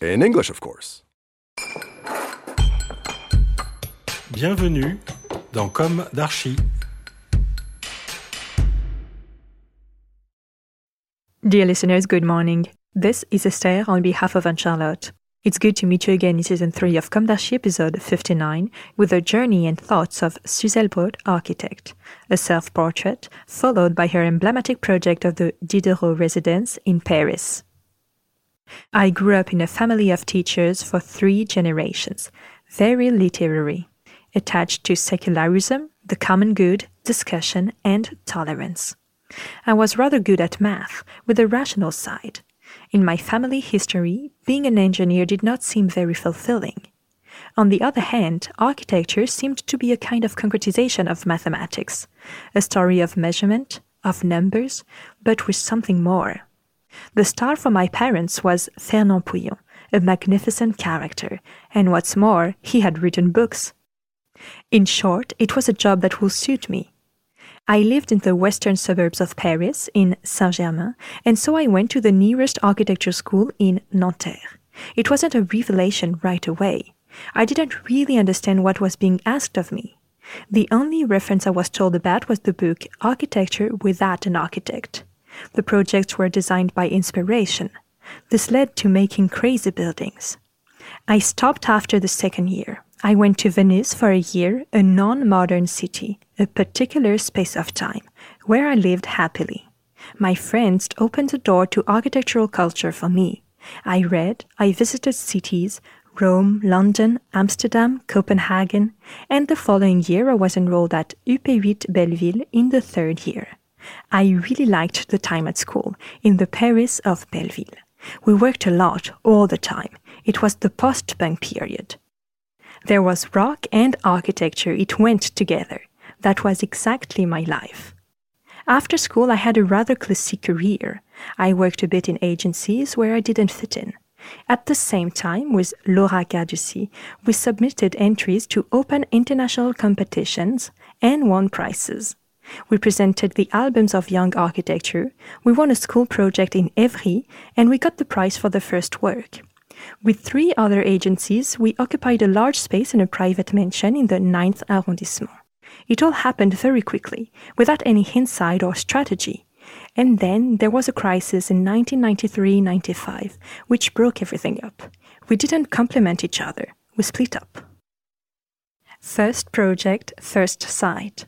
In English, of course. Bienvenue dans Com d'Archi. Dear listeners, good morning. This is Esther on behalf of Anne-Charlotte. It's good to meet you again in season 3 of Com d'Archi episode 59 with the journey and thoughts of Suzel Brout, architect, a self-portrait followed by her emblematic project of the Diderot residence in Paris. I grew up in a family of teachers for three generations, very literary, attached to secularism, the common good, discussion, and tolerance. I was rather good at math, with a rational side. In my family history, being an engineer did not seem very fulfilling. On the other hand, architecture seemed to be a kind of concretization of mathematics, a story of measurement, of numbers, but with something more. The star for my parents was Fernand Pouillon, a magnificent character, and what's more, he had written books. In short, it was a job that will suit me. I lived in the western suburbs of Paris, in Saint Germain, and so I went to the nearest architecture school in Nanterre. It wasn't a revelation right away. I didn't really understand what was being asked of me. The only reference I was told about was the book Architecture Without an Architect. The projects were designed by inspiration. This led to making crazy buildings. I stopped after the second year. I went to Venice for a year, a non modern city, a particular space of time, where I lived happily. My friends opened the door to architectural culture for me. I read, I visited cities, Rome, London, Amsterdam, Copenhagen, and the following year I was enrolled at UP8 Belleville in the third year. I really liked the time at school, in the Paris of Belleville. We worked a lot, all the time. It was the post-punk period. There was rock and architecture, it went together. That was exactly my life. After school, I had a rather classic career. I worked a bit in agencies where I didn't fit in. At the same time, with Laura Caduci, we submitted entries to open international competitions and won prizes. We presented the albums of young architecture, we won a school project in Evry, and we got the prize for the first work. With three other agencies, we occupied a large space in a private mansion in the 9th arrondissement. It all happened very quickly, without any insight or strategy. And then there was a crisis in 1993 95, which broke everything up. We didn't complement each other, we split up. First project, first site.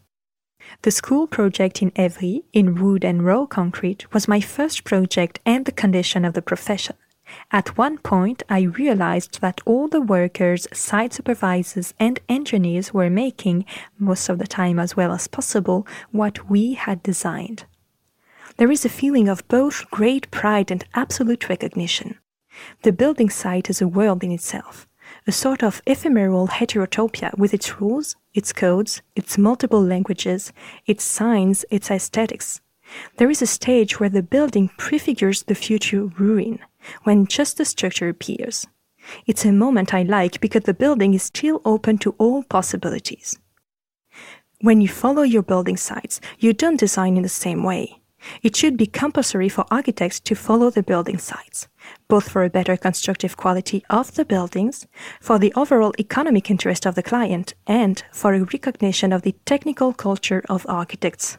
The school project in Evry, in wood and raw concrete, was my first project and the condition of the profession. At one point, I realized that all the workers, site supervisors, and engineers were making, most of the time as well as possible, what we had designed. There is a feeling of both great pride and absolute recognition. The building site is a world in itself, a sort of ephemeral heterotopia with its rules, its codes, its multiple languages, its signs, its aesthetics. There is a stage where the building prefigures the future ruin, when just the structure appears. It's a moment I like because the building is still open to all possibilities. When you follow your building sites, you don't design in the same way. It should be compulsory for architects to follow the building sites, both for a better constructive quality of the buildings, for the overall economic interest of the client, and for a recognition of the technical culture of architects.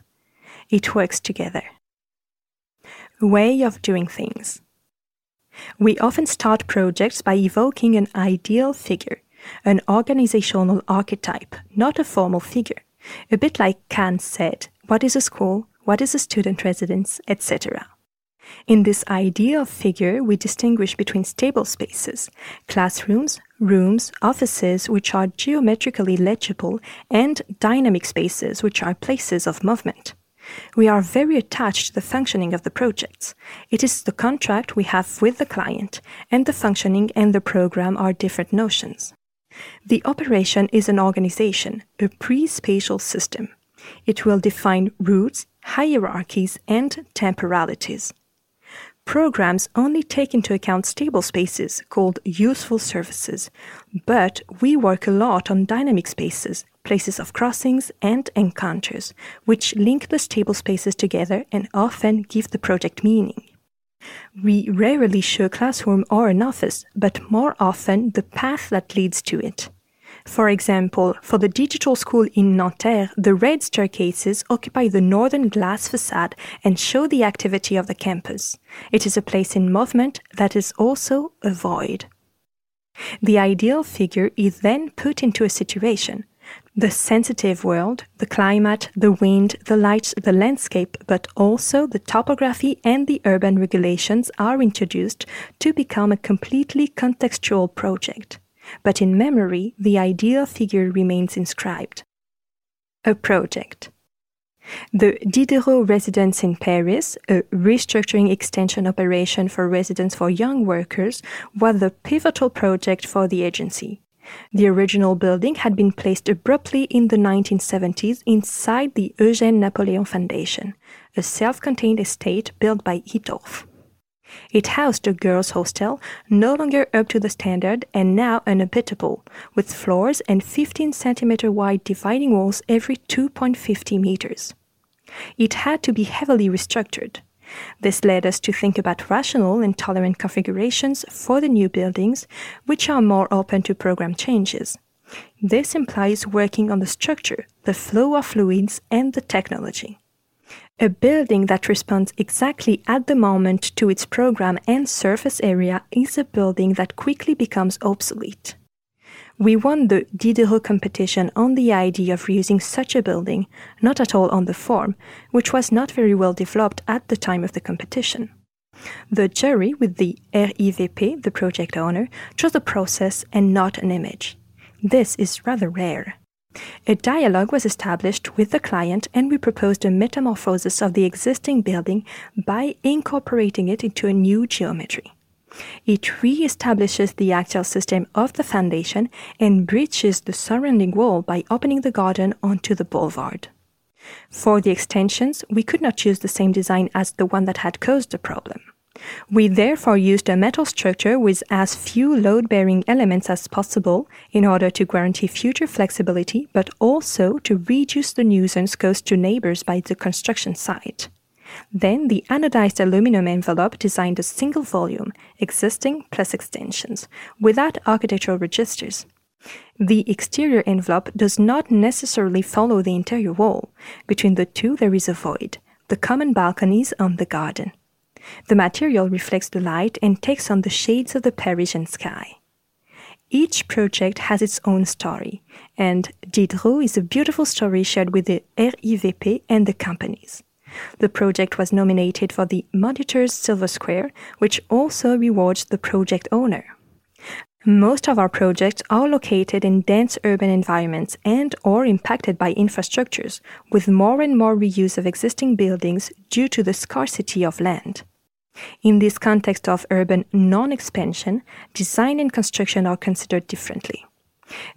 It works together. Way of doing things. We often start projects by evoking an ideal figure, an organizational archetype, not a formal figure. A bit like Kant said, what is a school, what is a student residence, etc. In this idea of figure, we distinguish between stable spaces, classrooms, rooms, offices, which are geometrically legible, and dynamic spaces, which are places of movement. We are very attached to the functioning of the projects. It is the contract we have with the client, and the functioning and the program are different notions. The operation is an organization, a pre spatial system. It will define routes, hierarchies, and temporalities. Programs only take into account stable spaces called useful services, but we work a lot on dynamic spaces, places of crossings, and encounters, which link the stable spaces together and often give the project meaning. We rarely show a classroom or an office, but more often the path that leads to it. For example, for the digital school in Nanterre, the red staircases occupy the northern glass facade and show the activity of the campus. It is a place in movement that is also a void. The ideal figure is then put into a situation. The sensitive world, the climate, the wind, the light, the landscape, but also the topography and the urban regulations are introduced to become a completely contextual project but in memory, the ideal figure remains inscribed. A project. The Diderot residence in Paris, a restructuring extension operation for residents for young workers, was the pivotal project for the agency. The original building had been placed abruptly in the 1970s inside the Eugène Napoleon Foundation, a self-contained estate built by Hittorff. It housed a girls' hostel, no longer up to the standard and now unhabitable, with floors and 15 centimeter wide dividing walls every 2.50 meters. It had to be heavily restructured. This led us to think about rational and tolerant configurations for the new buildings, which are more open to program changes. This implies working on the structure, the flow of fluids, and the technology. A building that responds exactly at the moment to its program and surface area is a building that quickly becomes obsolete. We won the Diderot competition on the idea of reusing such a building, not at all on the form, which was not very well developed at the time of the competition. The jury, with the RIVP, the project owner, chose a process and not an image. This is rather rare. A dialogue was established with the client and we proposed a metamorphosis of the existing building by incorporating it into a new geometry. It re-establishes the axial system of the foundation and breaches the surrounding wall by opening the garden onto the boulevard. For the extensions, we could not choose the same design as the one that had caused the problem. We therefore used a metal structure with as few load-bearing elements as possible in order to guarantee future flexibility, but also to reduce the nuisance caused to neighbors by the construction site. Then the anodized aluminum envelope designed a single volume, existing plus extensions, without architectural registers. The exterior envelope does not necessarily follow the interior wall. Between the two there is a void, the common balconies on the garden. The material reflects the light and takes on the shades of the Parisian sky. Each project has its own story, and Diderot is a beautiful story shared with the RIVP and the companies. The project was nominated for the Monitor's Silver Square, which also rewards the project owner. Most of our projects are located in dense urban environments and or impacted by infrastructures, with more and more reuse of existing buildings due to the scarcity of land. In this context of urban non-expansion, design and construction are considered differently.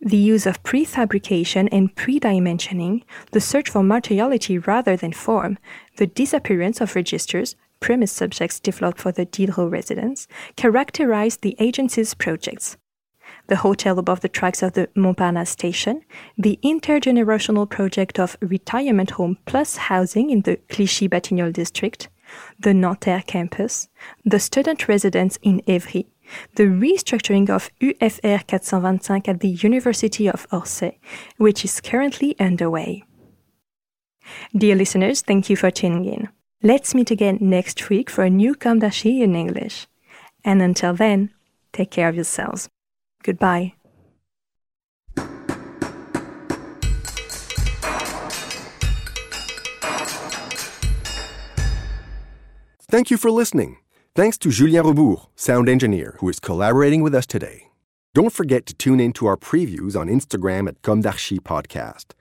The use of prefabrication and pre-dimensioning, the search for materiality rather than form, the disappearance of registers, premise subjects developed for the Diderot residence, characterize the agency's projects. The hotel above the tracks of the Montparnasse station, the intergenerational project of retirement home plus housing in the Clichy-Batignolles district, the Nanterre campus, the student residence in Évry, the restructuring of UFR 425 at the University of Orsay, which is currently underway. Dear listeners, thank you for tuning in. Let's meet again next week for a new Com d'Archi in English. And until then, take care of yourselves. Goodbye. Thank you for listening. Thanks to Julien Rebours, sound engineer, who is collaborating with us today. Don't forget to tune in to our previews on Instagram at Com d'Archi Podcast.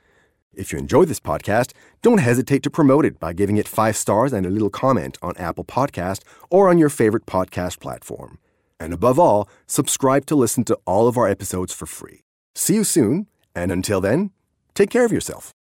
If you enjoy this podcast, don't hesitate to promote it by giving it five stars and a little comment on Apple Podcast or on your favorite podcast platform. And above all, subscribe to listen to all of our episodes for free. See you soon, and until then, take care of yourself.